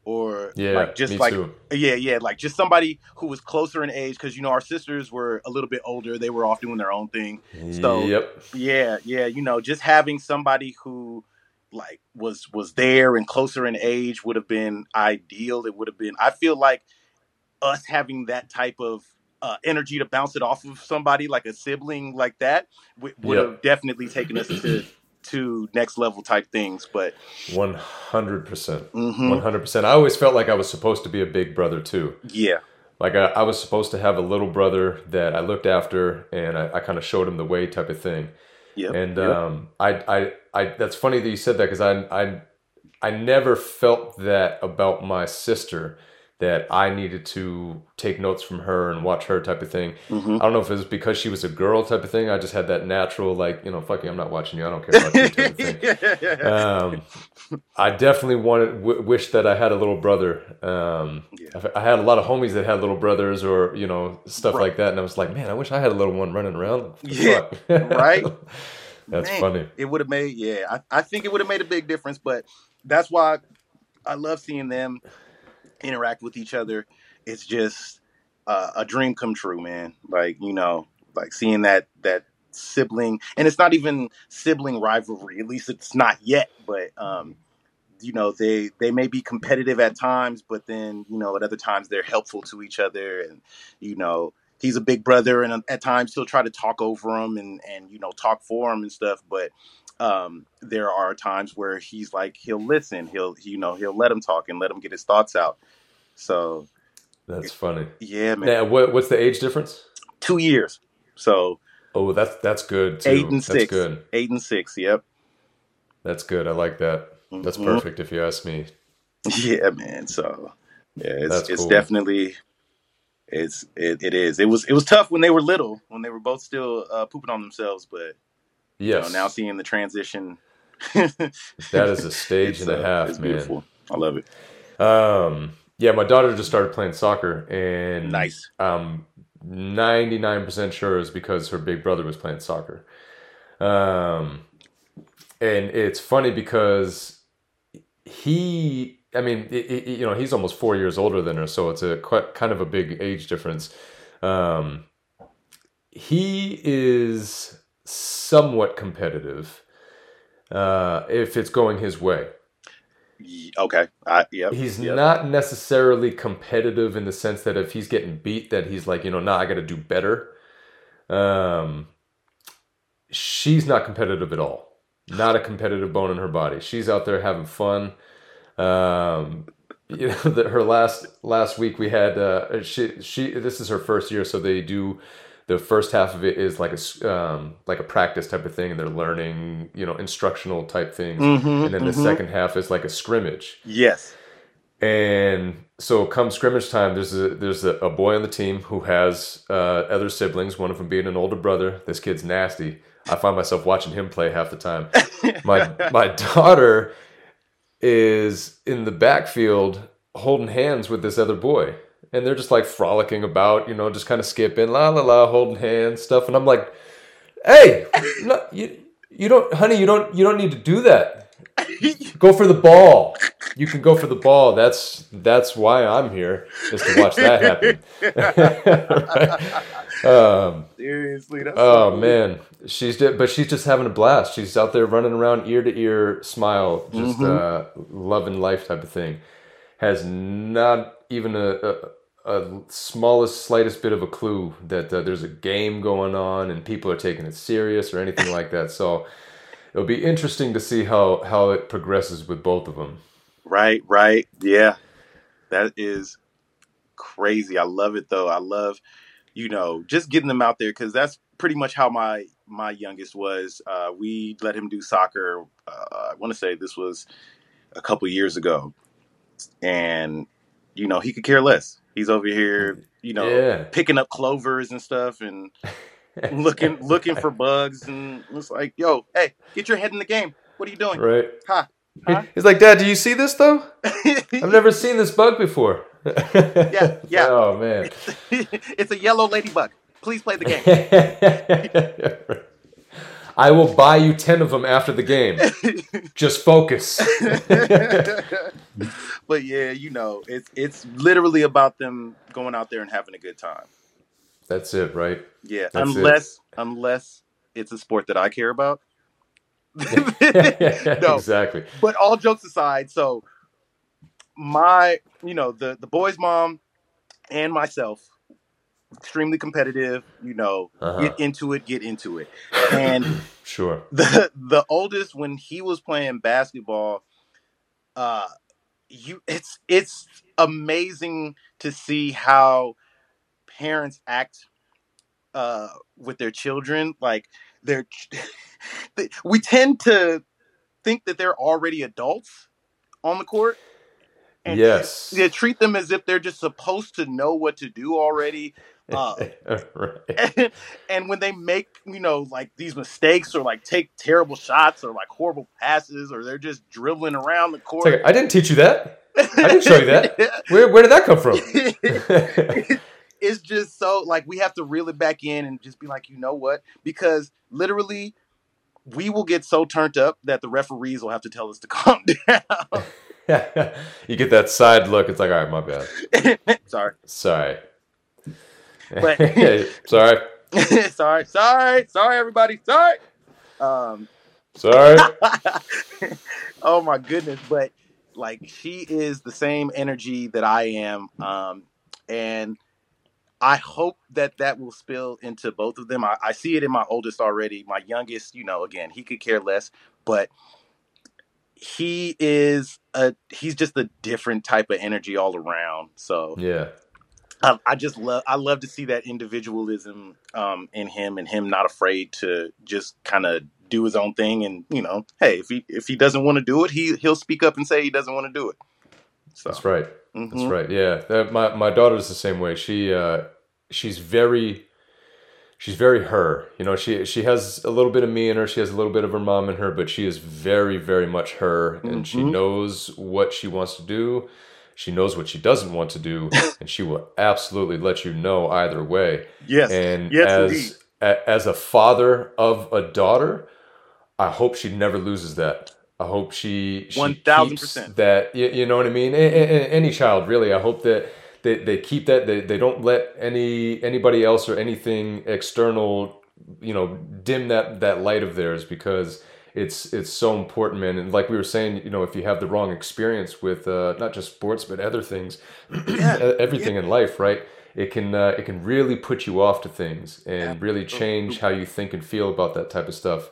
Speaker 2: or
Speaker 1: yeah,
Speaker 2: like just like
Speaker 1: too.
Speaker 2: yeah, yeah, like just somebody who was closer in age. Because you know our sisters were a little bit older; they were off doing their own thing. So-
Speaker 1: yep.
Speaker 2: Yeah, yeah, you know, just having somebody who like was was there and closer in age would have been ideal. It would have been. I feel like us having that type of uh, energy to bounce it off of somebody like a sibling like that w- would
Speaker 1: Yep.
Speaker 2: have definitely taken us to to next level type things. But
Speaker 1: One hundred percent.
Speaker 2: mhm,
Speaker 1: One hundred percent. I always felt like I was supposed to be a big brother too.
Speaker 2: yeah,
Speaker 1: Like I, I was supposed to have a little brother that I looked after and I, I kind of showed him the way type of thing.
Speaker 2: yeah,
Speaker 1: And
Speaker 2: yeah.
Speaker 1: um, I, I, I, that's funny that you said that because I, I, I never felt that about my sister that I needed to take notes from her and watch her type of thing.
Speaker 2: Mhm.
Speaker 1: I don't know if it was because she was a girl type of thing. I just had that natural, like, you know, fuck you, I'm not watching you. I don't care about you type of thing. *laughs* Um, I definitely wanted, w- wish that I had a little brother. Um,
Speaker 2: Yeah.
Speaker 1: I I had a lot of homies that had little brothers or, you know, stuff
Speaker 2: Right.
Speaker 1: like that. And I was like, man, I wish I had a little one running around.
Speaker 2: Yeah, *laughs* right? *laughs*
Speaker 1: That's
Speaker 2: Man,
Speaker 1: funny.
Speaker 2: It would have made yeah. I, I think it would have made a big difference, but that's why I love seeing them interact with each other. It's just uh, a dream come true, man. Like you know, like seeing that that sibling, and it's not even sibling rivalry. At least it's not yet. But um, you know, they they may be competitive at times, but then you know, at other times they're helpful to each other, and you know, he's a big brother, and at times he'll try to talk over him and and you know talk for him and stuff, but. Um, there are times where he's like he'll listen he'll you know he'll let him talk and let him get his thoughts out so
Speaker 1: That's funny.
Speaker 2: yeah man
Speaker 1: Now, what, what's the age difference?
Speaker 2: two years so
Speaker 1: Oh, that's that's good too.
Speaker 2: eight and
Speaker 1: that's
Speaker 2: six
Speaker 1: good.
Speaker 2: eight and six yep
Speaker 1: That's good. I like that. That's
Speaker 2: Mhm.
Speaker 1: perfect if you ask me.
Speaker 2: Yeah, man. So yeah, it's
Speaker 1: That's
Speaker 2: it's
Speaker 1: cool.
Speaker 2: definitely it's it, it is. It was it was tough when they were little, when they were both still uh, pooping on themselves, but
Speaker 1: Yes.
Speaker 2: know, now seeing the transition *laughs*
Speaker 1: that is a stage and a
Speaker 2: uh,
Speaker 1: half,
Speaker 2: it's
Speaker 1: man.
Speaker 2: beautiful. I love it.
Speaker 1: Um, yeah, my daughter just started playing soccer, and
Speaker 2: Nice.
Speaker 1: I'm 99% sure it's because her big brother was playing soccer. Um, and it's funny because he, I mean, i i you know, he's almost four years older than her, so it's a quite kind of a big age difference. Um, he is somewhat competitive uh, if it's going his way.
Speaker 2: Okay. I, yep.
Speaker 1: He's
Speaker 2: yep.
Speaker 1: not necessarily competitive in the sense that if he's getting beat, that he's like, you know, nah, I got to do better. Um, she's not competitive at all. Not a competitive bone in her body. She's out there having fun. Um, you know, *laughs* the, her last last week we had uh, she she this is her first year, so they do the first half of it is like a s- um, like a practice type of thing, and they're learning you know instructional type things,
Speaker 2: Mhm,
Speaker 1: and then the
Speaker 2: mhm.
Speaker 1: second half is like a scrimmage.
Speaker 2: Yes.
Speaker 1: And so, come scrimmage time, there's a there's a, a boy on the team who has uh, other siblings. One of them being an older brother. This kid's nasty. I find myself watching him play half the time. *laughs* My my daughter is in the backfield holding hands with this other boy, and they're just like frolicking about, you know, just kind of skipping, la la la, holding hands, stuff. And I'm like, hey, no, you you don't, honey, you don't you don't need to do that go for the ball. You can go for the ball. That's that's why I'm here is to watch that happen. Right? *laughs* um,
Speaker 2: Seriously. That's
Speaker 1: oh man, she's but she's just having a blast. She's out there running around ear to ear, smile, just
Speaker 2: Mhm.
Speaker 1: uh, loving life type of thing. Has not even a, a, a smallest slightest bit of a clue that uh, there's a game going on and people are taking it serious or anything like that. So it'll be interesting to see how how it progresses with both of them.
Speaker 2: Right, right. Yeah. That is crazy. I love it though. I love, you know, just getting them out there because that's pretty much how my my youngest was. Uh, we let him do soccer. Uh, I want to say this was a couple years ago, and you know he could care less. He's over here, you know,
Speaker 1: Yeah.
Speaker 2: picking up clovers and stuff, and *laughs* looking looking for bugs, and it's like, yo, hey, get your head in the game. What are you doing?
Speaker 1: right.
Speaker 2: Ha. Huh?
Speaker 1: He's like, Dad, do you see this though? *laughs* I've never seen this bug before. yeah, *laughs*
Speaker 2: yeah.
Speaker 1: Oh man.
Speaker 2: it's a yellow ladybug. Please play the game.
Speaker 1: I will buy you 10 of them after the game. *laughs* Just focus. *laughs*
Speaker 2: but yeah, you know, it's it's literally about them going out there and having a good time.
Speaker 1: That's it, right?
Speaker 2: Yeah,
Speaker 1: That's it.
Speaker 2: unless unless it's a sport that I care about. *laughs* no,
Speaker 1: Exactly.
Speaker 2: but all jokes aside, so my, you know, the the boys' mom and myself, extremely competitive. You know,
Speaker 1: Uh-huh.
Speaker 2: get into it, get into it, and *clears throat*
Speaker 1: Sure.
Speaker 2: the the oldest when he was playing basketball uh you it's it's amazing to see how parents act uh with their children like they're *laughs* we tend to think that they're already adults on the court and
Speaker 1: Yes.
Speaker 2: yeah, treat them as if they're just supposed to know what to do already uh, *laughs*
Speaker 1: right.
Speaker 2: and when they make you know like these mistakes or like take terrible shots or like horrible passes or they're just dribbling around the court
Speaker 1: like, I didn't teach you that. I didn't show you that. *laughs* Where, where did that come from? *laughs*
Speaker 2: it's just so like we have to reel it back in and just be like you know what because literally we will get so turned up that the referees will have to tell us to calm down
Speaker 1: you get that side look. It's like, all right, my bad.
Speaker 2: sorry
Speaker 1: Sorry.
Speaker 2: But *laughs*
Speaker 1: sorry, *laughs*
Speaker 2: sorry, sorry, sorry, everybody, sorry. Um,
Speaker 1: sorry. *laughs*
Speaker 2: oh my goodness, but like she is the same energy that I am, um, and I hope that that will spill into both of them. I, I see it in my oldest already. My youngest, you know, again, he could care less, but he is a he's just a different type of energy all around. So
Speaker 1: yeah,
Speaker 2: I, I just love I love to see that individualism um, in him and him not afraid to just kind of do his own thing. And you know, hey, if he if he doesn't want to do it, he he'll speak up and say he doesn't want to do it.
Speaker 1: So that's right.
Speaker 2: mhm.
Speaker 1: That's right. Yeah, That- my my daughter's the same way. She uh, she's very she's very her. You know, she she has a little bit of me in her. She has a little bit of her mom in her, but she is very very much her, and she
Speaker 2: Mhm.
Speaker 1: knows what she wants to do. She knows what she doesn't want to do, *laughs* and she will absolutely let you know either way.
Speaker 2: Yes.
Speaker 1: And
Speaker 2: Yes,
Speaker 1: as a, as a father of a daughter, I hope she never loses that. I hope she, she
Speaker 2: 1000%.
Speaker 1: keeps that. You, you know what I mean? A- a- any child, really. I hope that they, they keep that. They, they don't let any anybody else or anything external, you know, dim that that light of theirs because it's it's so important, man. And like we were saying, you know, if you have the wrong experience with uh, not just sports but other things, *clears throat*
Speaker 2: Yeah,
Speaker 1: everything in life, right? It can uh, it can really put you off to things and really change how you think and feel about that type of stuff.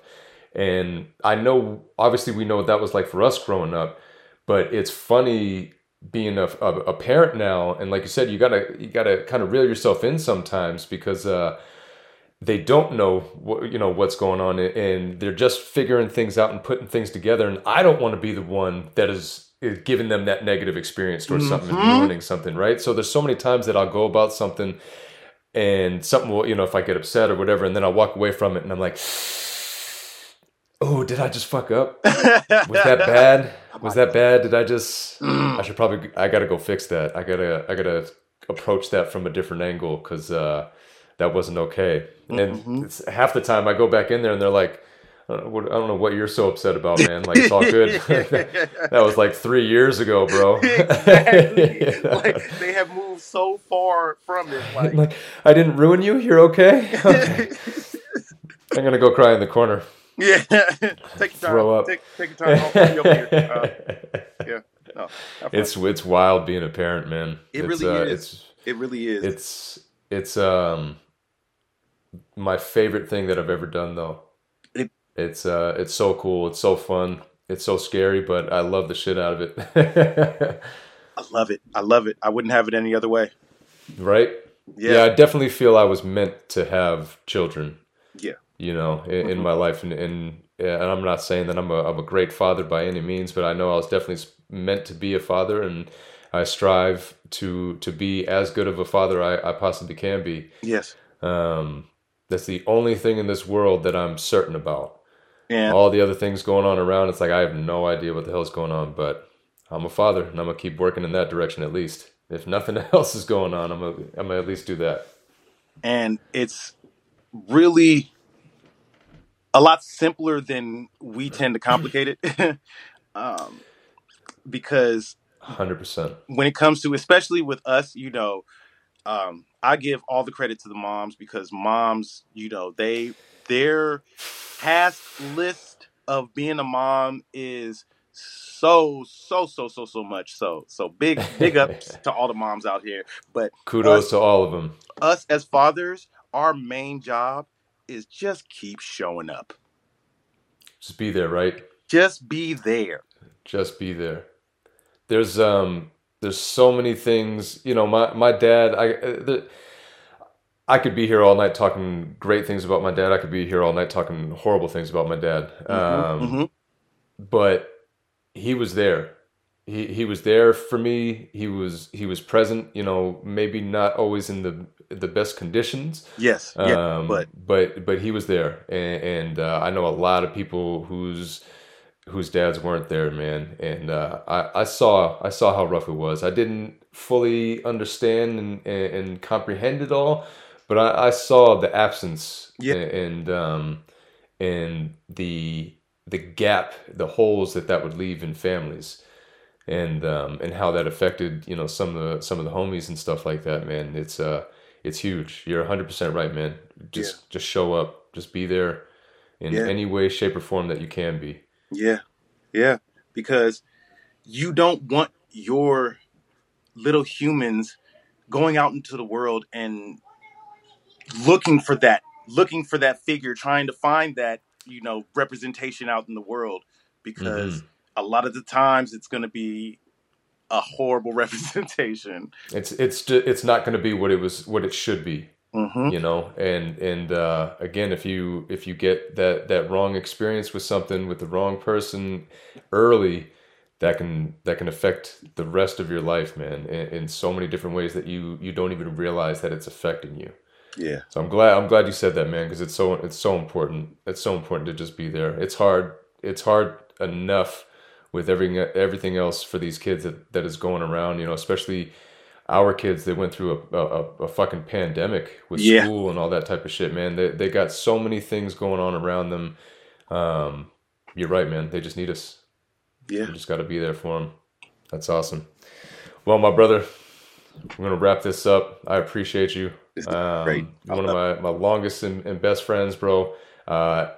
Speaker 1: And I know, obviously, we know what that was like for us growing up, but it's funny being a, a, a parent now. And like you said, you gotta you gotta kind of reel yourself in sometimes because uh, they don't know what you know what's going on, and they're just figuring things out and putting things together. And I don't want to be the one that is, giving them that negative experience towards something and ruining something, right? So there's so many times that I'll go about something and something will, you know, if I get upset or whatever, and then I walk away from it and I'm like, *sighs* oh, did I just fuck up? Was that *laughs* bad? Was that bad? Did I just? I should probably. I gotta go fix that. I gotta. I gotta approach that from a different angle because uh, that wasn't okay. And
Speaker 2: Mhm.
Speaker 1: it's, half the time I go back in there and they're like, I don't, know what, I don't know what you're so upset about, man. Like it's all good. *laughs* *laughs* that was like three years ago, bro. *laughs*
Speaker 2: exactly.
Speaker 1: Yeah.
Speaker 2: Like they have moved so far from it. Like,
Speaker 1: like, I didn't ruin you. You're okay. Okay. I'm gonna go cry in the corner.
Speaker 2: yeah. take your time.
Speaker 1: Throw up.
Speaker 2: Take, take your time. I'll be here. Uh, yeah. No,
Speaker 1: it's it's wild being a parent, man.
Speaker 2: It
Speaker 1: it's,
Speaker 2: really
Speaker 1: uh,
Speaker 2: is.
Speaker 1: It's
Speaker 2: it really is.
Speaker 1: it's it's um my favorite thing that I've ever done though.
Speaker 2: It-
Speaker 1: it's uh it's so cool. It's so fun. It's so scary, but I love the shit out of it. *laughs*
Speaker 2: I love it. I love it. I wouldn't have it any other way.
Speaker 1: right?
Speaker 2: Yeah.
Speaker 1: yeah, I definitely feel I was meant to have children.
Speaker 2: Yeah.
Speaker 1: You know, in, in
Speaker 2: Mhm.
Speaker 1: my life, and and and I'm not saying that I'm a I'm a great father by any means, but I know I was definitely meant to be a father, and I strive to to be as good of a father I, I possibly can be.
Speaker 2: Yes.
Speaker 1: Um, that's the only thing in this world that I'm certain about.
Speaker 2: Yeah.
Speaker 1: All the other things going on around, it's like I have no idea what the hell's going on, but I'm a father, and I'm gonna keep working in that direction at least. If nothing *laughs* else is going on, I'm gonna, I'm gonna at least do that.
Speaker 2: and it's really a lot simpler than we tend to complicate it *laughs* um, because
Speaker 1: Hundred percent.
Speaker 2: when it comes to especially with us you know um, i give all the credit to the moms because moms you know they their task list of being a mom is so so so so so much so so big big ups *laughs* to all the moms out here but
Speaker 1: Kudos
Speaker 2: Us-
Speaker 1: to all of them.
Speaker 2: us as fathers, our main job is just keep showing up.
Speaker 1: Just be there, right?
Speaker 2: Just be there.
Speaker 1: Just be there. There's um, there's so many things. You know, my my dad. I the, I could be here all night talking great things about my dad. I could be here all night talking horrible things about my dad. Um,
Speaker 2: Mhm.
Speaker 1: but he was there. He he was there for me. He was he was present. You know, maybe not always in the the best conditions.
Speaker 2: Yes. Yeah.
Speaker 1: Um,
Speaker 2: but
Speaker 1: but but he was there, and, and uh, I know a lot of people whose whose dads weren't there, man. And uh, I I saw I saw how rough it was. I didn't fully understand and and, and comprehend it all, but I, I saw the absence
Speaker 2: Yeah.
Speaker 1: and and, um, and the the gap, the holes that that would leave in families. And um, and how that affected you know some of the some of the homies and stuff like that man it's uh it's huge. You're 100% right, man. Just
Speaker 2: Yeah.
Speaker 1: just show up. Just be there in
Speaker 2: Yeah.
Speaker 1: any way, shape, or form that you can be.
Speaker 2: Yeah, yeah, because you don't want your little humans going out into the world and looking for that, looking for that figure, trying to find that you know representation out in the world. Because mm-hmm. a lot of the times it's going to be a horrible *laughs* representation.
Speaker 1: It's it's ju- it's not going to be what it was what it should be.
Speaker 2: Hmm
Speaker 1: you know and and uh, again if you if you get that that wrong experience with something with the wrong person early that can that can affect the rest of your life man in, in so many different ways that you you don't even realize that it's affecting you.
Speaker 2: Yeah,
Speaker 1: so i'm glad i'm glad you said that man because it's so it's so important. It's so important to just be there. It's hard it's hard enough with everything everything else for these kids that, that is going around you know especially our kids they went through a, a, a fucking pandemic with
Speaker 2: Yeah.
Speaker 1: school and all that type of shit man. They, they got so many things going on around them. Um, you're right man. They just need us.
Speaker 2: Yeah.
Speaker 1: we just got to be there for them that's awesome. Well my brother we're gonna wrap this up. I appreciate you. Um,
Speaker 2: great.
Speaker 1: One of my, my longest and, and best friends bro. Uh,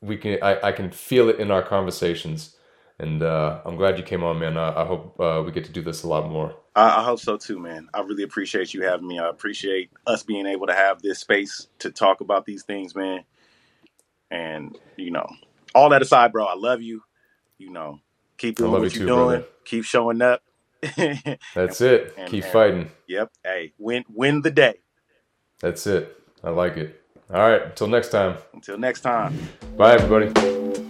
Speaker 1: we can I, I can feel it in our conversations. And uh, i'm glad you came on man. I, I hope uh, we get to do this a lot more
Speaker 2: I, I hope so too, man. I really appreciate you having me. I appreciate us being able to have this space to talk about these things, man. And you know, all that aside, bro, I love you. You know, keep doing
Speaker 1: love
Speaker 2: what
Speaker 1: you
Speaker 2: you're
Speaker 1: too,
Speaker 2: doing.
Speaker 1: brother.
Speaker 2: Keep showing up. *laughs*
Speaker 1: that's it
Speaker 2: and-
Speaker 1: keep
Speaker 2: and-
Speaker 1: fighting
Speaker 2: yep. Hey, win win the day.
Speaker 1: That's it. I like it. All right. Until next time.
Speaker 2: Until next time.
Speaker 1: Bye, everybody.